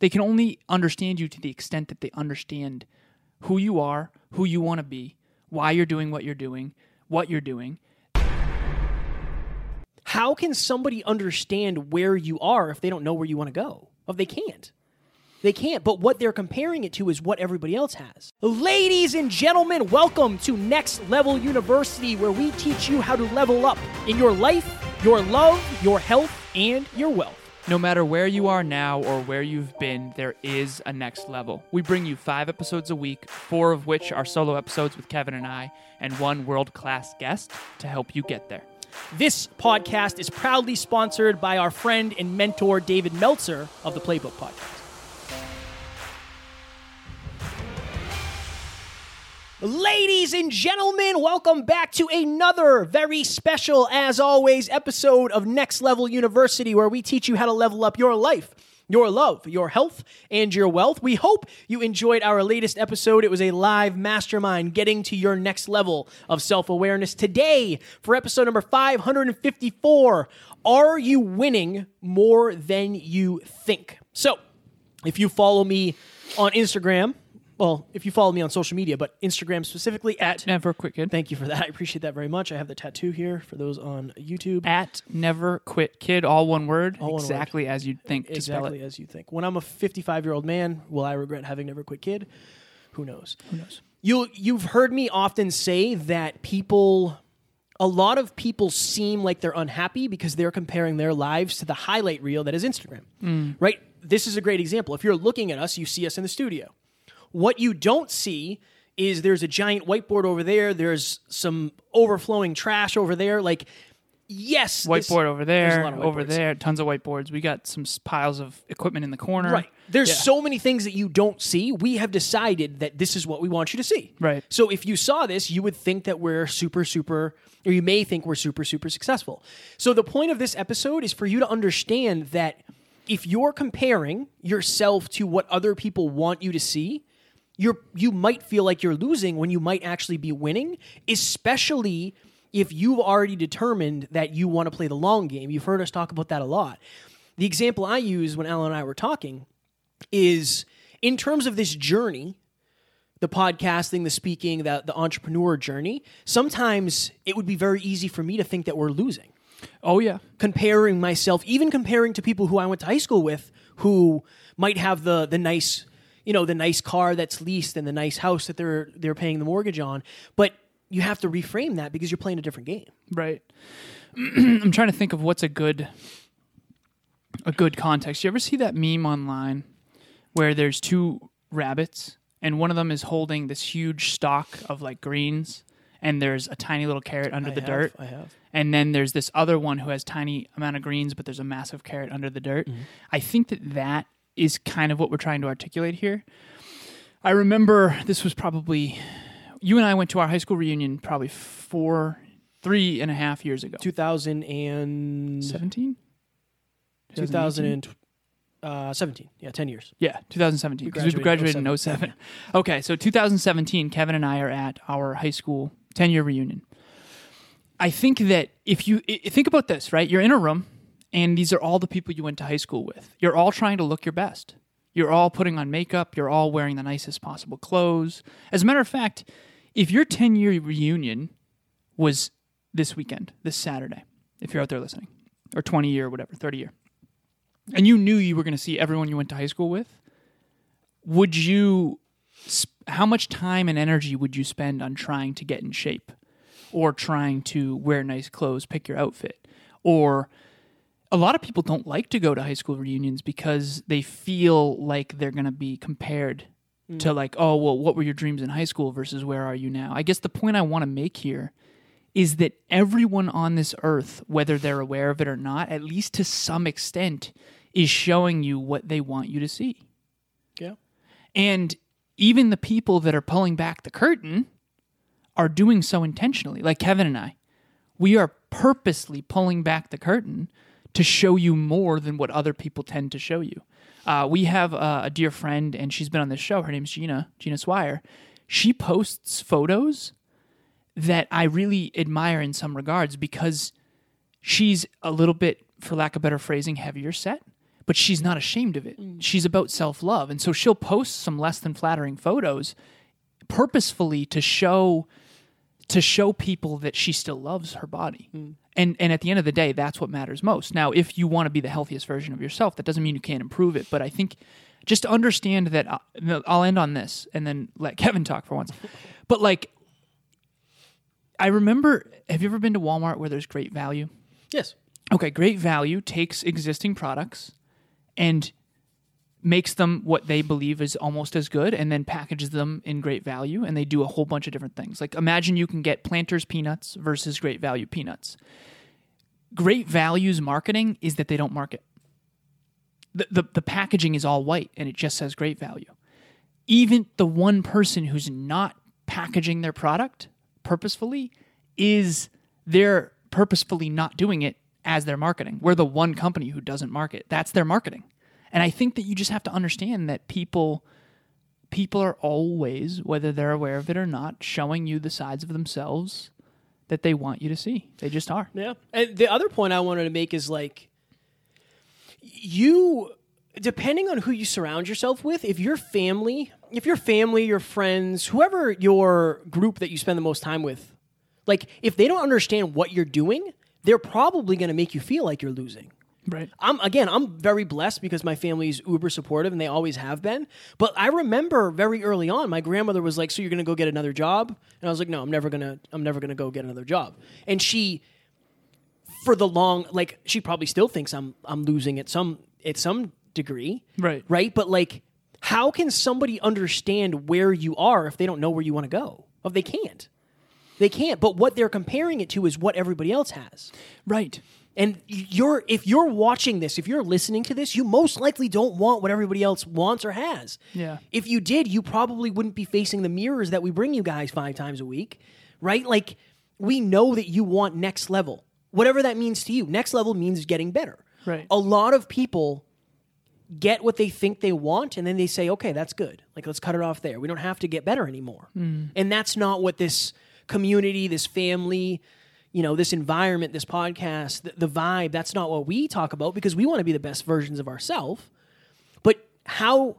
They can only understand you to the extent that they understand who you are, who you want to be, why you're doing what you're doing, what you're doing. How can somebody understand where you are if they don't know where you want to go? If they can't. They can't, but what they're comparing it to is what everybody else has. Ladies and gentlemen, welcome to Next Level University, where we teach you how to level up in your life, your love, your health, and your wealth. No matter where you are now or where you've been, there is a next level. We bring you five episodes a week, four of which are solo episodes with Kevin and I, and one world class guest to help you get there. This podcast is proudly sponsored by our friend and mentor, David Meltzer of the Playbook Podcast. Ladies and gentlemen, welcome back to another very special, as always, episode of Next Level University, where we teach you how to level up your life, your love, your health, and your wealth. We hope you enjoyed our latest episode. It was a live mastermind getting to your next level of self awareness. Today, for episode number 554, are you winning more than you think? So, if you follow me on Instagram, well, if you follow me on social media, but Instagram specifically at Never quit kid. Thank you for that. I appreciate that very much. I have the tattoo here for those on YouTube. At never quit kid, all one word, All one exactly as you'd think to spell exactly as you think. When I'm a 55 year old man, will I regret having never quit kid? Who knows? Who knows? You you've heard me often say that people a lot of people seem like they're unhappy because they're comparing their lives to the highlight reel that is Instagram. Mm. Right? This is a great example. If you're looking at us, you see us in the studio. What you don't see is there's a giant whiteboard over there, there's some overflowing trash over there like yes, this- Whiteboard over there's a there, over there, tons of whiteboards. We got some piles of equipment in the corner. Right. There's Yeah. so many things that you don't see. We have decided that this is what we want you to see. Right. So if you saw this, you would think that we're super, super, or you may think we're super, super successful. So the point of this episode is for you to understand that if you're comparing yourself to what other people want you to see, you're you might feel like you're losing when you might actually be winning, especially if you've already determined that you want to play the long game. You've heard us talk about that a lot. The example I use when Alan and I were talking is in terms of this journey, the podcasting, the speaking, the, the entrepreneur journey, sometimes it would be very easy for me to think that we're losing. Oh yeah. Comparing myself, even comparing to people who I went to high school with who might have the the nice, you know, the nice car that's leased and the nice house that they're they're paying the mortgage on. But you have to reframe that because you're playing a different game. Right. I'm trying to think of what's a good a good context. You ever see that meme online where there's two rabbits and one of them is holding this huge stalk of like greens and there's a tiny little carrot under the dirt. I have. And then there's this other one who has tiny amount of greens but there's a massive carrot under the dirt. Mm-hmm. I think that that is kind of what we're trying to articulate here. I remember this was probably you and I went to our high school reunion probably four, three and a half years ago. 2017? 2017. uh, Yeah, 10 years. Yeah, 2017. Because we graduated in 07. Okay, so 2017, Kevin and I are at our high school 10 year reunion. I think that if you think about this, right? You're in a room, and these are all the people you went to high school with. You're all trying to look your best. You're all putting on makeup. You're all wearing the nicest possible clothes. As a matter of fact, if your 10 year reunion was this weekend, this Saturday, if you're out there listening, or 20 year, whatever, 30 year, and you knew you were going to see everyone you went to high school with, would you, how much time and energy would you spend on trying to get in shape or trying to wear nice clothes, pick your outfit? Or a lot of people don't like to go to high school reunions because they feel like they're going to be compared mm. to like, oh, well, what were your dreams in high school versus where are you now? I guess the point I want to make here is that everyone on this earth, whether they're aware of it or not, at least to some extent, is showing you what they want you to see. Yeah. And even the people that are pulling back the curtain are doing so intentionally. Like Kevin and I, we are purposely pulling back the curtain to show you more than what other people tend to show you. Uh, we have uh, a dear friend, and she's been on this show. Her name's Gina, Gina Swire. She posts photos that I really admire in some regards because she's a little bit, for lack of better phrasing, heavier set, but she's not ashamed of it. She's about self love. And so she'll post some less than flattering photos purposefully to show to show people that she still loves her body. And and at the end of the day, that's what matters most. Now, if you want to be the healthiest version of yourself, that doesn't mean you can't improve it. But I think just to understand that uh, I'll end on this and then let Kevin talk for once. But like, I remember. Have you ever been to Walmart where there's great value? Yes. Okay, great value takes existing products and makes them what they believe is almost as good and then packages them in great value and they do a whole bunch of different things. Like imagine you can get planters peanuts versus great value peanuts. Great values marketing is that they don't market. The, the, the packaging is all white and it just says great value. Even the one person who's not packaging their product purposefully is they're purposefully not doing it as their marketing. We're the one company who doesn't market. That's their marketing. And I think that you just have to understand that people people are always, whether they're aware of it or not, showing you the sides of themselves that they want you to see. They just are. Yeah. And the other point I wanted to make is like you depending on who you surround yourself with, if your family, if your family, your friends, whoever your group that you spend the most time with, like if they don't understand what you're doing, they're probably going to make you feel like you're losing. Right. I'm again, I'm very blessed because my family's uber supportive and they always have been. But I remember very early on, my grandmother was like, "So you're going to go get another job?" And I was like, "No, I'm never going to I'm never going to go get another job." And she for the long like she probably still thinks I'm I'm losing at some at some degree. Right. Right? But like how can somebody understand where you are if they don't know where you want to go? If they can't. They can't. But what they're comparing it to is what everybody else has. Right. And you're if you're watching this, if you're listening to this, you most likely don't want what everybody else wants or has. Yeah. If you did, you probably wouldn't be facing the mirrors that we bring you guys five times a week, right? Like we know that you want next level. Whatever that means to you. Next level means getting better. Right. A lot of people get what they think they want and then they say, "Okay, that's good. Like let's cut it off there. We don't have to get better anymore." Mm. And that's not what this community, this family, you know, this environment, this podcast, the, the vibe, that's not what we talk about because we want to be the best versions of ourselves. But how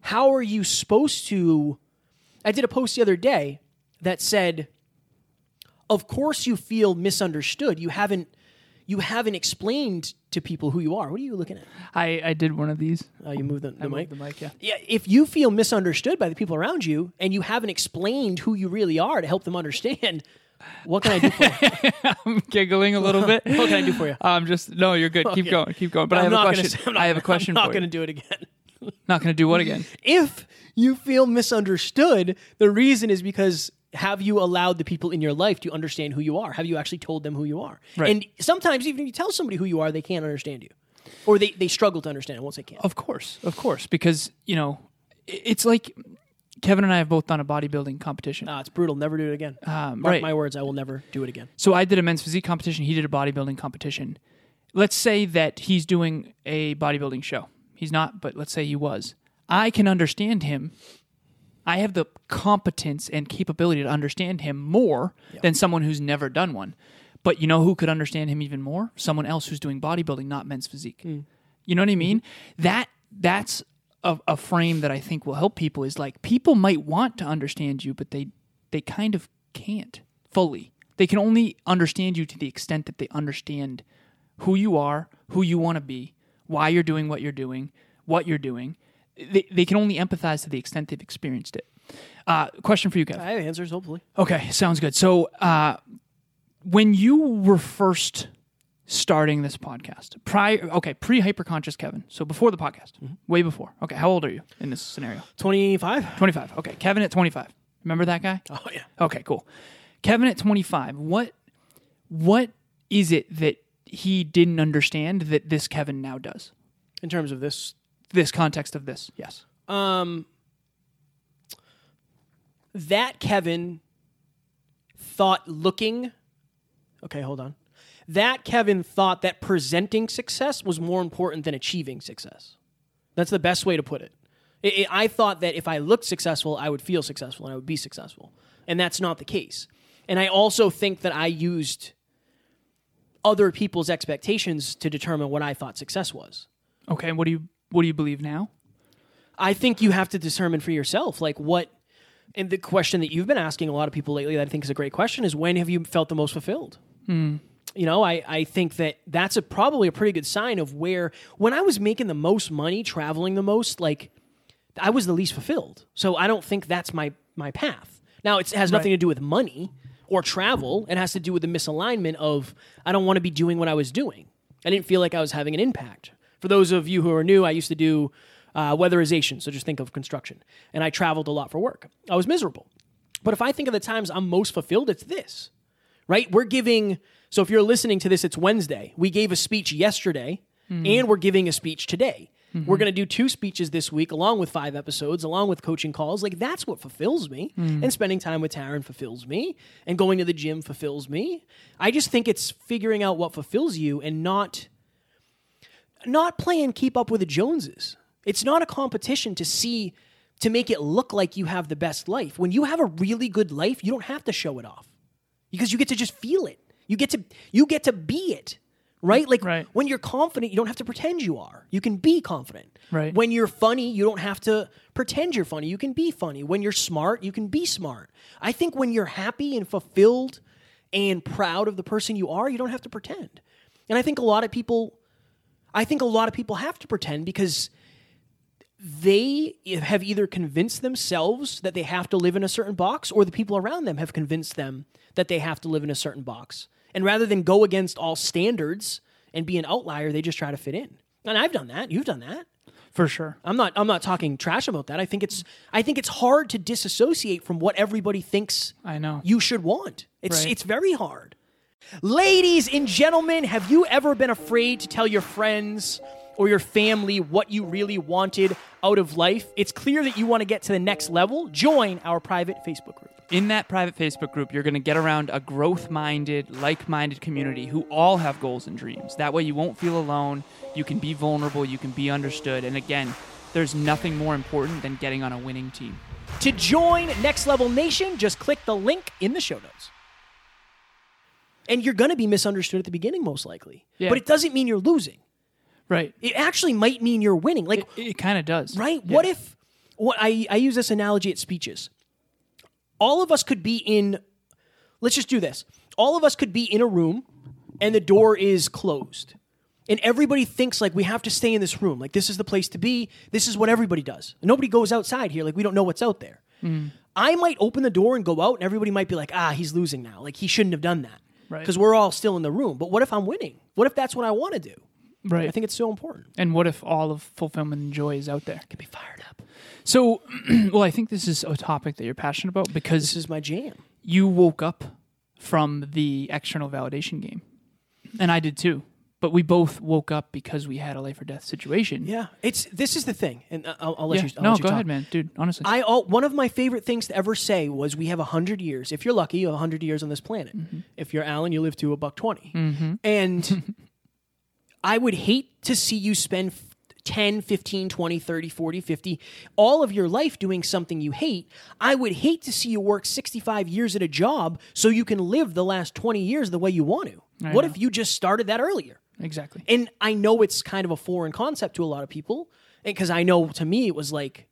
how are you supposed to I did a post the other day that said of course you feel misunderstood. You haven't you haven't explained to people who you are. What are you looking at? I, I did one of these. Oh, you moved the, the I mic. moved the mic, yeah. Yeah, if you feel misunderstood by the people around you and you haven't explained who you really are to help them understand, what can I do for you? I'm giggling a little bit. what can I do for you? I'm just no, you're good. Keep going, keep going. But I I'm have a gonna question. I'm not I have a question I'm not for going to do it again. Not going to do what again? If you feel misunderstood, the reason is because have you allowed the people in your life to understand who you are? Have you actually told them who you are? Right. And sometimes even if you tell somebody who you are, they can't understand you. Or they, they struggle to understand. I won't say can't. Of course, of course, because you know, it's like Kevin and I have both done a bodybuilding competition. Ah, it's brutal. Never do it again. Um, Mark right. my words, I will never do it again. So I did a men's physique competition. He did a bodybuilding competition. Let's say that he's doing a bodybuilding show. He's not, but let's say he was. I can understand him. I have the competence and capability to understand him more than someone who's never done one. But you know who could understand him even more? Someone else who's doing bodybuilding, not men's physique. You know what I mean? That that's a, a frame that I think will help people. Is like people might want to understand you, but they they kind of can't fully. They can only understand you to the extent that they understand who you are, who you want to be, why you're doing what you're doing, what you're doing. They, they can only empathize to the extent they've experienced it. Uh, question for you, Kevin. I have answers, hopefully. Okay, sounds good. So, uh, when you were first starting this podcast, prior, okay, pre hyperconscious Kevin, so before the podcast, way before. Okay, how old are you in this scenario? 25? 25. Okay, Kevin at 25. Remember that guy? Oh, yeah. Okay, cool. Kevin at 25. What what is it that he didn't understand that this Kevin now does? In terms of this This context of this. Yes. Um, that Kevin thought looking. Okay, hold on. That Kevin thought that presenting success was more important than achieving success. That's the best way to put it. It- it- I thought that if I looked successful, I would feel successful and I would be successful. And that's not the case. And I also think that I used other people's expectations to determine what I thought success was. Okay, and what do you what do you believe now? I think you have to determine for yourself, like what. And the question that you've been asking a lot of people lately that I think is a great question is when have you felt the most fulfilled? Hmm. You know, I, I think that that's a probably a pretty good sign of where when I was making the most money, traveling the most, like I was the least fulfilled. So I don't think that's my my path. Now it has nothing to do with money or travel. It has to do with the misalignment of I don't want to be doing what I was doing. I didn't feel like I was having an impact. For those of you who are new, I used to do uh, weatherization. So just think of construction, and I traveled a lot for work. I was miserable. But if I think of the times I'm most fulfilled, it's this, right? We're giving. So if you're listening to this, it's Wednesday. We gave a speech yesterday, mm-hmm. and we're giving a speech today. We're mm-hmm. going to do two speeches this week, along with five episodes, along with coaching calls. Like that's what fulfills me, mm. and spending time with Taryn fulfills me, and going to the gym fulfills me. I just think it's figuring out what fulfills you, and not not playing keep up with the Joneses. It's not a competition to see to make it look like you have the best life. When you have a really good life, you don't have to show it off. Because you get to just feel it. You get to you get to be it. Right? Like Right. when you're confident, you don't have to pretend you are. You can be confident. Right. When you're funny, you don't have to pretend you're funny. You can be funny. When you're smart, you can be smart. I think when you're happy and fulfilled and proud of the person you are, you don't have to pretend. And I think a lot of people I think a lot of people have to pretend because they have either convinced themselves that they have to live in a certain box or the people around them have convinced them that they have to live in a certain box. And rather than go against all standards and be an outlier, they just try to fit in. And I've done that. You've done that. For sure. I'm not I'm not talking trash about that. I think it's I think it's hard to disassociate from what everybody thinks I know. you should want. It's Right. it's very hard. Ladies and gentlemen, have you ever been afraid to tell your friends or your family what you really wanted out of life? It's clear that you want to get to the next level. Join our private Facebook group. In that private Facebook group, you're going to get around a growth minded, like minded community who all have goals and dreams. That way, you won't feel alone. You can be vulnerable. You can be understood. And again, there's nothing more important than getting on a winning team. To join Next Level Nation, just click the link in the show notes. And you're going to be misunderstood at the beginning, most likely. Yeah. But it doesn't mean you're losing. Right. It actually might mean you're winning. Like, It, it kind of does. right? Yeah. What if what I, I use this analogy at speeches. All of us could be in let's just do this. All of us could be in a room and the door is closed. And everybody thinks like we have to stay in this room. Like this is the place to be. This is what everybody does. And nobody goes outside here. Like we don't know what's out there. I might open the door and go out and everybody might be like, ah, he's losing now. Like he shouldn't have done that. Right. Because we're all still in the room. But what if I'm winning? What if that's what I want to do? Right. I think it's so important. and what if all of fulfillment and joy is out there? Get be fired up. So, well, I think this is a topic that you're passionate about because This is my jam. you woke up from the external validation game, and I did too. But we both woke up because we had a life or death situation. Yeah, it's this is the thing, and I'll, I'll let Yeah. you. I'll no, let you go talk. ahead, man, dude. Honestly, I all, one of my favorite things to ever say was we have a hundred years. If you're lucky, you have hundred years on this planet. Mm-hmm. If you're Alan, you live to a buck 20 And I would hate to see you spend f- 10, 15, 20, 30, 40, 50, all of your life doing something you hate. I would hate to see you work 65 years at a job so you can live the last 20 years the way you want to. I what know. if you just started that earlier? exactly. And I know it's kind of a foreign concept to a lot of people eh, because I know to me it was like,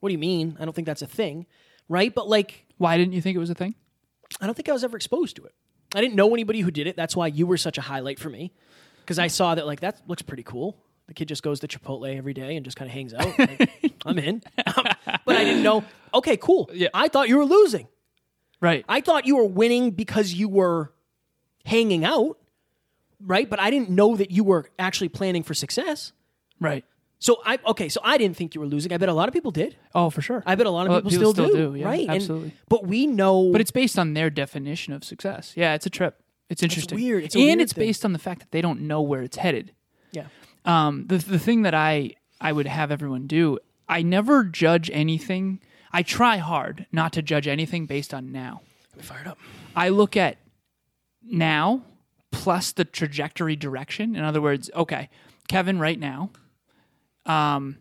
what do you mean? I don't think that's a thing, right? But like, Why didn't you think it was a thing? I don't think I was ever exposed to it. I didn't know anybody who did it. That's why you were such a highlight for me because I saw that like that looks pretty cool. The kid just goes to Chipotle every day and just kind of hangs out. Like, I'm in, but I didn't know. Okay, cool. Yeah. I thought you were losing. Right. I thought you were winning because you were hanging out, right? But I didn't know that you were actually planning for success. right. So I okay, so I didn't think you were losing. I bet a lot of people did. Oh, for sure. I bet a lot of Well, people, people still, still do, do, yeah, right? And- absolutely. but we know. but it's based on their definition of success. Yeah, it's a trip. It's interesting. weird. It's and weird it's thing. based on the fact that they don't know where it's headed. yeah, um, the the thing that I I would have everyone do. I never judge anything. I try hard not to judge anything based on now. Me fired up. I look at now plus the trajectory direction. In other words, okay, Kevin right now um,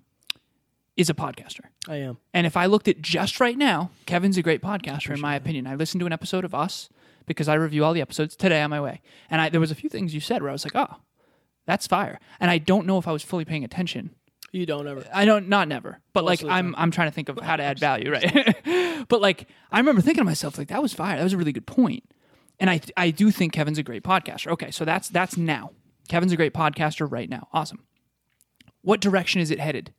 is a podcaster. I am. And if I looked at just right now, Kevin's a great podcaster in my opinion. I listened to an episode of Us because I review all the episodes today on my way, and I, there was a few things you said where I was like, oh, That's fire. And I don't know if I was fully paying attention. You don't ever. I don't not never, but Most like I'm I'm trying to think of how to add value, right? but like I remember thinking to myself like that was fire. That was a really good point. And I I do think Kevin's a great podcaster. Okay, so that's that's now. Kevin's a great podcaster right now. Awesome. What direction is it headed?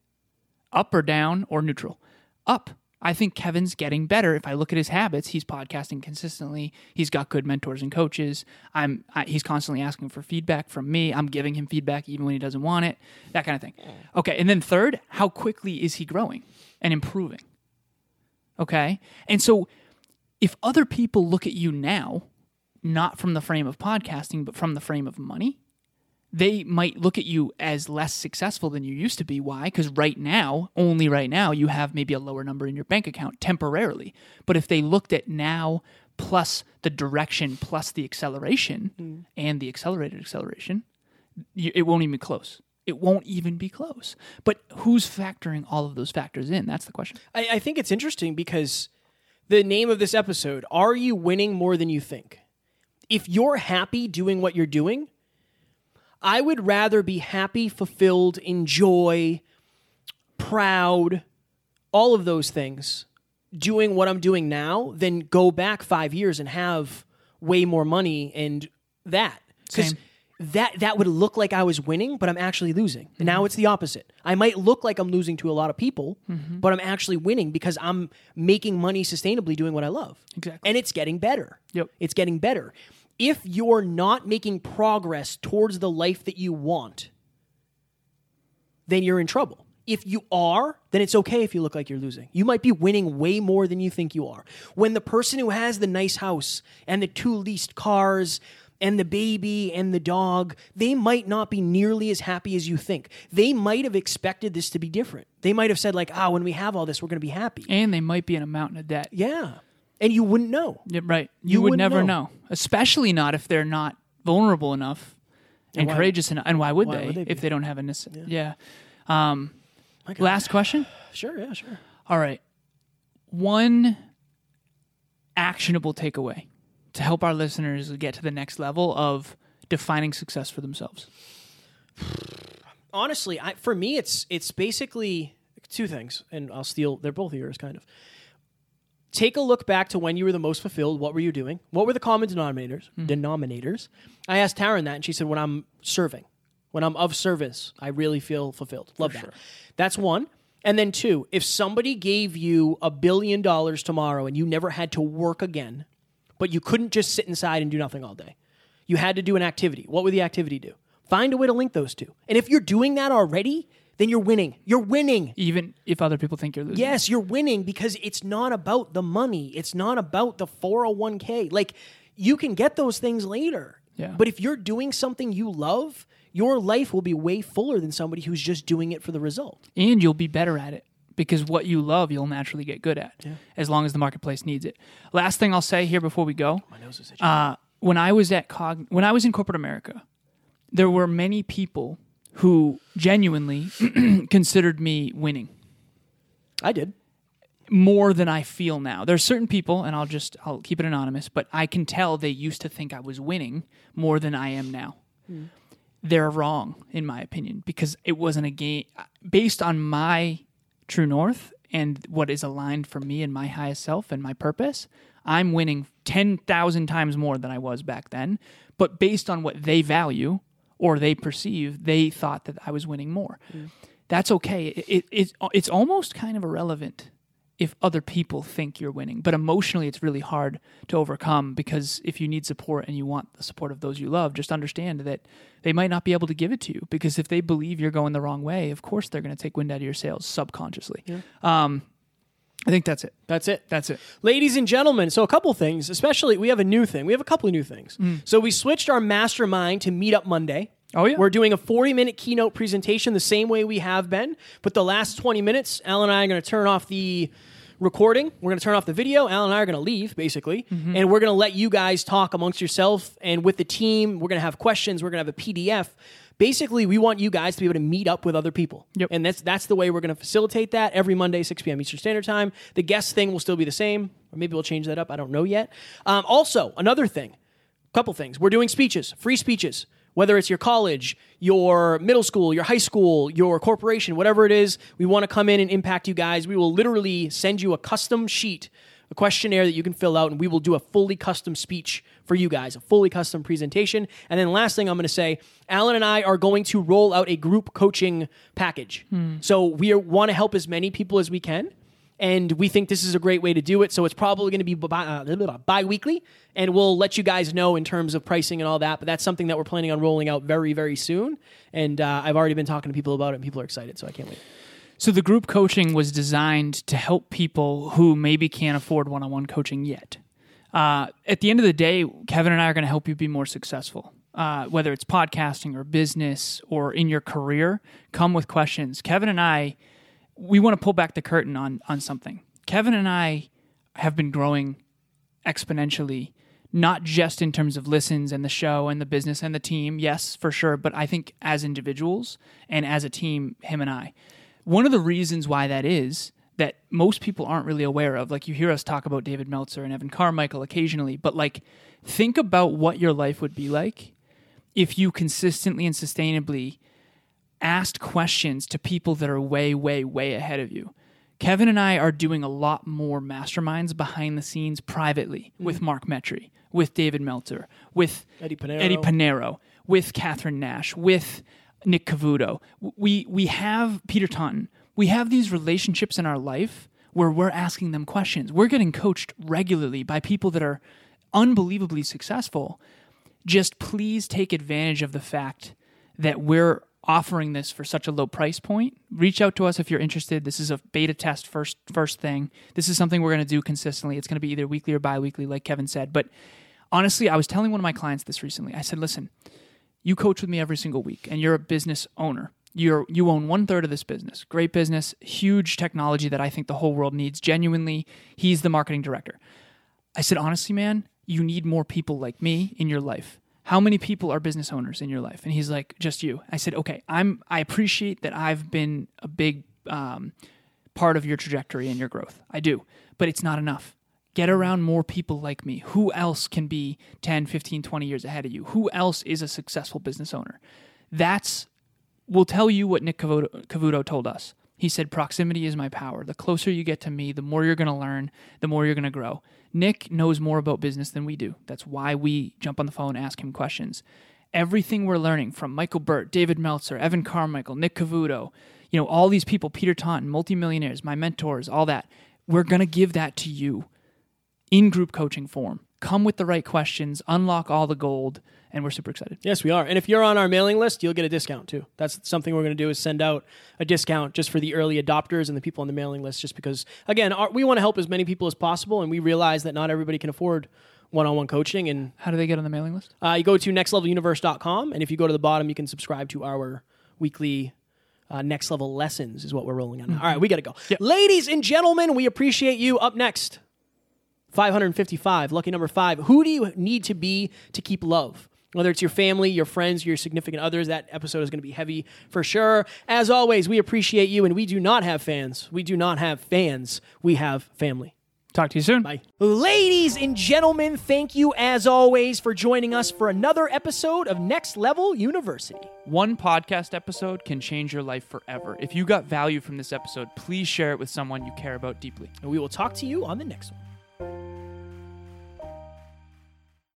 Up or down or neutral? Up. I think Kevin's getting better. If I look at his habits, he's podcasting consistently. He's got good mentors and coaches. I'm I, he's constantly asking for feedback from me. I'm giving him feedback even when he doesn't want it. That kind of thing. Okay, and then third, how quickly is he growing and improving? Okay? And so if other people look at you now, not from the frame of podcasting, but from the frame of money, they might look at you as less successful than you used to be. Why? Because right now, only right now, you have maybe a lower number in your bank account temporarily. But if they looked at now plus the direction plus the acceleration mm. and the accelerated acceleration, it won't even be close. It won't even be close. But who's factoring all of those factors in? That's the question. I, I think it's interesting because the name of this episode, Are You Winning More Than You Think? If you're happy doing what you're doing, I would rather be happy, fulfilled, enjoy, proud, all of those things doing what I'm doing now than go back five years and have way more money and that. Because that that would look like I was winning, but I'm actually losing. And now mm-hmm. it's the opposite. I might look like I'm losing to a lot of people, mm-hmm. but I'm actually winning because I'm making money sustainably doing what I love. Exactly. And it's getting better. Yep. It's getting better. If you're not making progress towards the life that you want, then you're in trouble. If you are, then it's okay if you look like you're losing. You might be winning way more than you think you are. When the person who has the nice house and the two leased cars and the baby and the dog, they might not be nearly as happy as you think. They might have expected this to be different. They might have said, like, ah, when we have all this, we're going to be happy. And they might be in a mountain of debt. Yeah. And you wouldn't know. Yeah, right. You, You would never know. know. especially not if they're not vulnerable enough and, why- courageous enough. And why would why they, would they if they don't have a necessity? Yeah. Um, God. last question. Sure, yeah, sure. All right. One actionable takeaway to help our listeners get to the next level of defining success for themselves. honestly, I, for me, it's it's basically two things, and I'll steal. They're both yours, kind of. Take a look back to when you were the most fulfilled. What were you doing? What were the common denominators? Hmm. Denominators. I asked Taryn that, and she said, "When I'm serving, when I'm of service, I really feel fulfilled. Love that. That's one." And then two, if somebody gave you a billion dollars tomorrow and you never had to work again, but you couldn't just sit inside and do nothing all day, you had to do an activity. What would the activity do? Find a way to link those two. And if you're doing that already, then you're winning. You're winning. Even if other people think you're losing. Yes, you're winning because it's not about the money. It's not about the 401k. Like you can get those things later. Yeah. But if you're doing something you love, your life will be way fuller than somebody who's just doing it for the result. and you'll be better at it because what you love you'll naturally get good at yeah. as long as the marketplace needs it last thing i'll say here before we go My nose is uh, when i was at cog when i was in corporate america there were many people who genuinely considered me winning. I did. more than i feel now. There's certain people and i'll just i'll keep it anonymous but i can tell they used to think i was winning more than i am now. Hmm. They're wrong in my opinion because it wasn't a game based on my true north and what is aligned for me and my highest self and my purpose i'm winning 10,000 times more than i was back then. But based on what they value or they perceive they thought that i was winning more that's okay it, it, it's, it's almost kind of irrelevant if other people think you're winning. But emotionally, it's really hard to overcome because if you need support and you want the support of those you love, just understand that they might not be able to give it to you because if they believe you're going the wrong way, of course they're going to take wind out of your sails subconsciously. Um, I think that's it. That's it. That's it. Ladies and gentlemen, so a couple things, especially we have a new thing. We have a couple of new things. Mm. So we switched our mastermind to Meetup Monday. Oh, yeah. We're doing a 40 minute keynote presentation the same way we have been, but the last 20 minutes, Alan and I are going to turn off the recording. We're going to turn off the video. Alan and I are going to leave, basically, mm-hmm. and we're going to let you guys talk amongst yourself and with the team. We're going to have questions. We're going to have a PDF. Basically, we want you guys to be able to meet up with other people. Yep. And that's that's the way we're going to facilitate that every Monday, 6 p.m. Eastern Standard Time. The guest thing will still be the same, or maybe we'll change that up. I don't know yet. Um, also, another thing, a couple things. We're doing speeches, free speeches. whether it's your college, your middle school, your high school, your corporation, whatever it is, we want to come in and impact you guys. We will literally send you a custom sheet, a questionnaire that you can fill out, and we will do a fully custom speech for you guys, a fully custom presentation. And then last thing I'm going to say, Alan and I are going to roll out a group coaching package. So we want to help as many people as we can and we think this is a great way to do it. So it's probably going to be bi- uh, bi-weekly, and we'll let you guys know in terms of pricing and all that. But that's something that we're planning on rolling out very, very soon. And uh, I've already been talking to people about it, and people are excited, so I can't wait. So the group coaching was designed to help people who maybe can't afford one-on-one coaching yet. Uh, at the end of the day, Kevin and I are going to help you be more successful. Uh, whether it's podcasting or business or in your career, come with questions. Kevin and I, we want to pull back the curtain on on something. Kevin and I have been growing exponentially, not just in terms of listens and the show and the business and the team, yes, for sure, but I think as individuals and as a team, him and I. One of the reasons why that is that most people aren't really aware of, like you hear us talk about David Meltzer and Evan Carmichael occasionally, but like think about what your life would be like if you consistently and sustainably asked questions to people that are way, way, way ahead of you. Kevin and I are doing a lot more masterminds behind the scenes privately mm-hmm. with Mark Metry, with David Meltzer, with Eddie Pinero. Eddie Pinero, with Catherine Nash, with Nick Cavuto. We we have Peter Taunton. We have these relationships in our life where we're asking them questions. We're getting coached regularly by people that are unbelievably successful. Just please take advantage of the fact that we're offering this for such a low price point. Reach out to us if you're interested. This is a beta test first first thing. This is something we're going to do consistently. It's going to be either weekly or bi-weekly like Kevin said. But honestly, I was telling one of my clients this recently. I said, "Listen, you coach with me every single week and you're a business owner. You're you own one third of this business. Great business, huge technology that I think the whole world needs. Genuinely, he's the marketing director. I said, honestly, man, you need more people like me in your life. How many people are business owners in your life? And he's like, just you. I said, okay, I'm. I appreciate that I've been a big um, part of your trajectory and your growth. I do, but it's not enough. Get around more people like me. Who else can be 10, 15, 20 years ahead of you? Who else is a successful business owner? That's will tell you what Nick Cavuto, Cavuto told us. He said, Proximity is my power. The closer you get to me, the more you're going to learn, the more you're going to grow. Nick knows more about business than we do. That's why we jump on the phone and ask him questions. Everything we're learning from Michael Burt, David Meltzer, Evan Carmichael, Nick Cavuto, you know, all these people, Peter Taunton, multimillionaires, my mentors, all that, we're going to give that to you in group coaching form. Come with the right questions, unlock all the gold, and we're super excited. Yes, we are. And if you're on our mailing list, you'll get a discount too. That's something we're going to do is send out a discount just for the early adopters and the people on the mailing list just because again, our, we want to help as many people as possible and we realize that not everybody can afford one-on-one coaching and How do they get on the mailing list? uh, you go to nextleveluniverse.com and if you go to the bottom you can subscribe to our weekly uh, next level lessons is what we're rolling on. now. All right, we got to go. Ladies and gentlemen, we appreciate you. Up next, 555, lucky number 5. Who do you need to be to keep love? Whether it's your family, your friends, your significant others, that episode is going to be heavy for sure. As always, we appreciate you, and we do not have fans. We do not have fans. We have family. Talk to you soon. Bye. Ladies and gentlemen, thank you as always for joining us for another episode of Next Level University. One podcast episode can change your life forever. If you got value from this episode, please share it with someone you care about deeply. And we will talk to you on the next one.